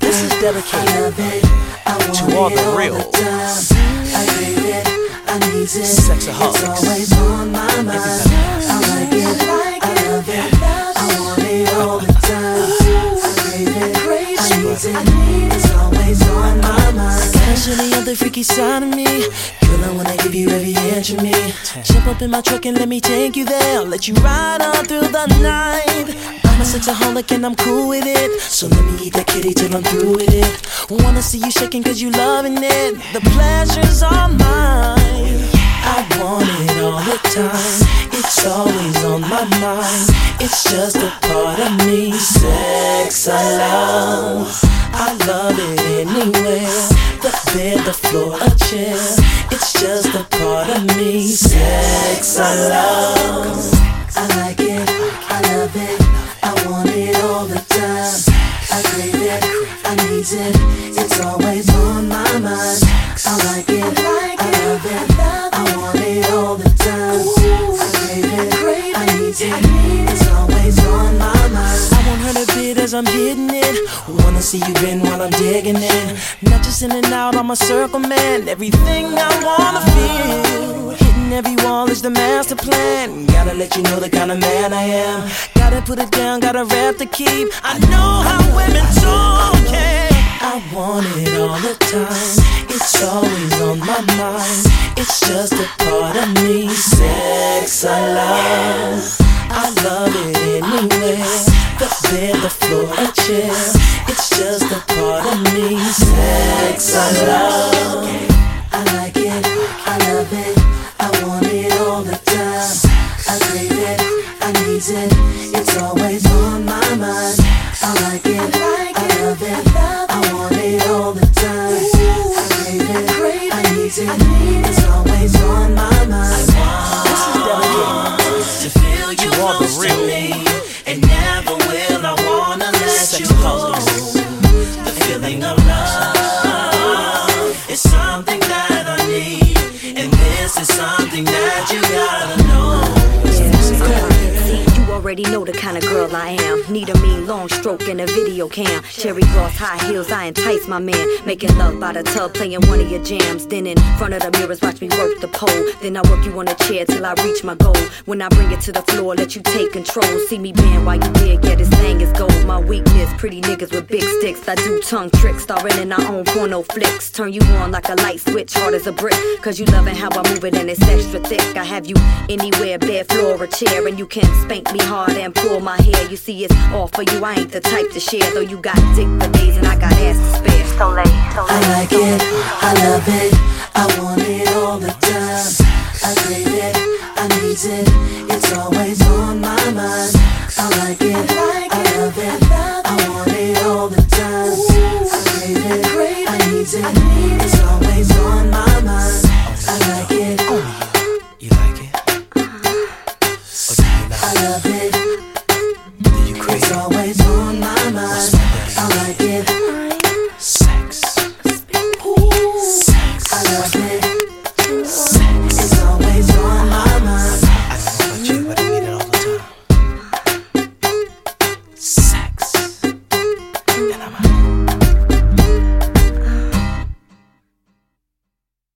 This is dedicated to all the real sexaholics. Everybody Cash any other freaky side of me. Girl, I wanna give you every inch of me. Jump up in my truck and let me take you there. I'll let you ride on through the night. I'm a sexaholic and I'm cool with it. So let me eat that kitty till I'm through with it. Wanna see you shaking cause you loving it. The pleasures are mine. I want it all the time. It's always on my mind. It's just a part of me. Sex I love. I love it anywhere. Bed, the floor, a chair. It's just a part of me. Sex I love. I like it. I love it. I want it all the time. I crave it. I need it. It's always on my mind. I like it. I love it. I want it all the time. I crave it. I need it. It's always on my mind. I want her to bid as I'm hitting it. Wanna see you bend while I'm digging in. Not just in and out, I'm a circle man. Everything I wanna feel. Hitting every wall is the master plan. Gotta let you know the kind of man I am. Gotta put it down, gotta rap to keep. I know how women talk. I want it all the time. It's always on my mind. It's just a part of me. Sex I love Sex I love. I like it. I love it. I want it all the time. I crave it. I need it. It's always on my mind. I like it. I love it. I want it all the time. I crave it. I need it. It's always on my mind. This is dedicated To feel you To close to me, and never will I wanna let you go. The feeling of love already know the kind of girl I am. Need a mean long stroke and a video cam. Cherry gloss, high heels, I entice my man. Making love by the tub, playing one of your jams. Then in front of the mirrors, watch me work the pole. Then I work you on a chair till I reach my goal. When I bring it to the floor, let you take control. See me bend while you dig, yeah, this thing is gold. My weakness, pretty niggas with big sticks. I do tongue tricks, starring in our own porno flicks. Turn you on like a light switch, hard as a brick. Cause you loving how I move it and it's extra thick. I have you anywhere, bed, floor, or chair. And you can spank me hard hard and pull my hair. You see, it's all for you. I ain't the type to share, though you got dick for days and I got ass to spare. I like it, I love it, I want it all the time. I crave it, I need it, it's always on my mind. I like it, I love it, I want it all the time. I crave it, I need it, it's always on my mind. I like it.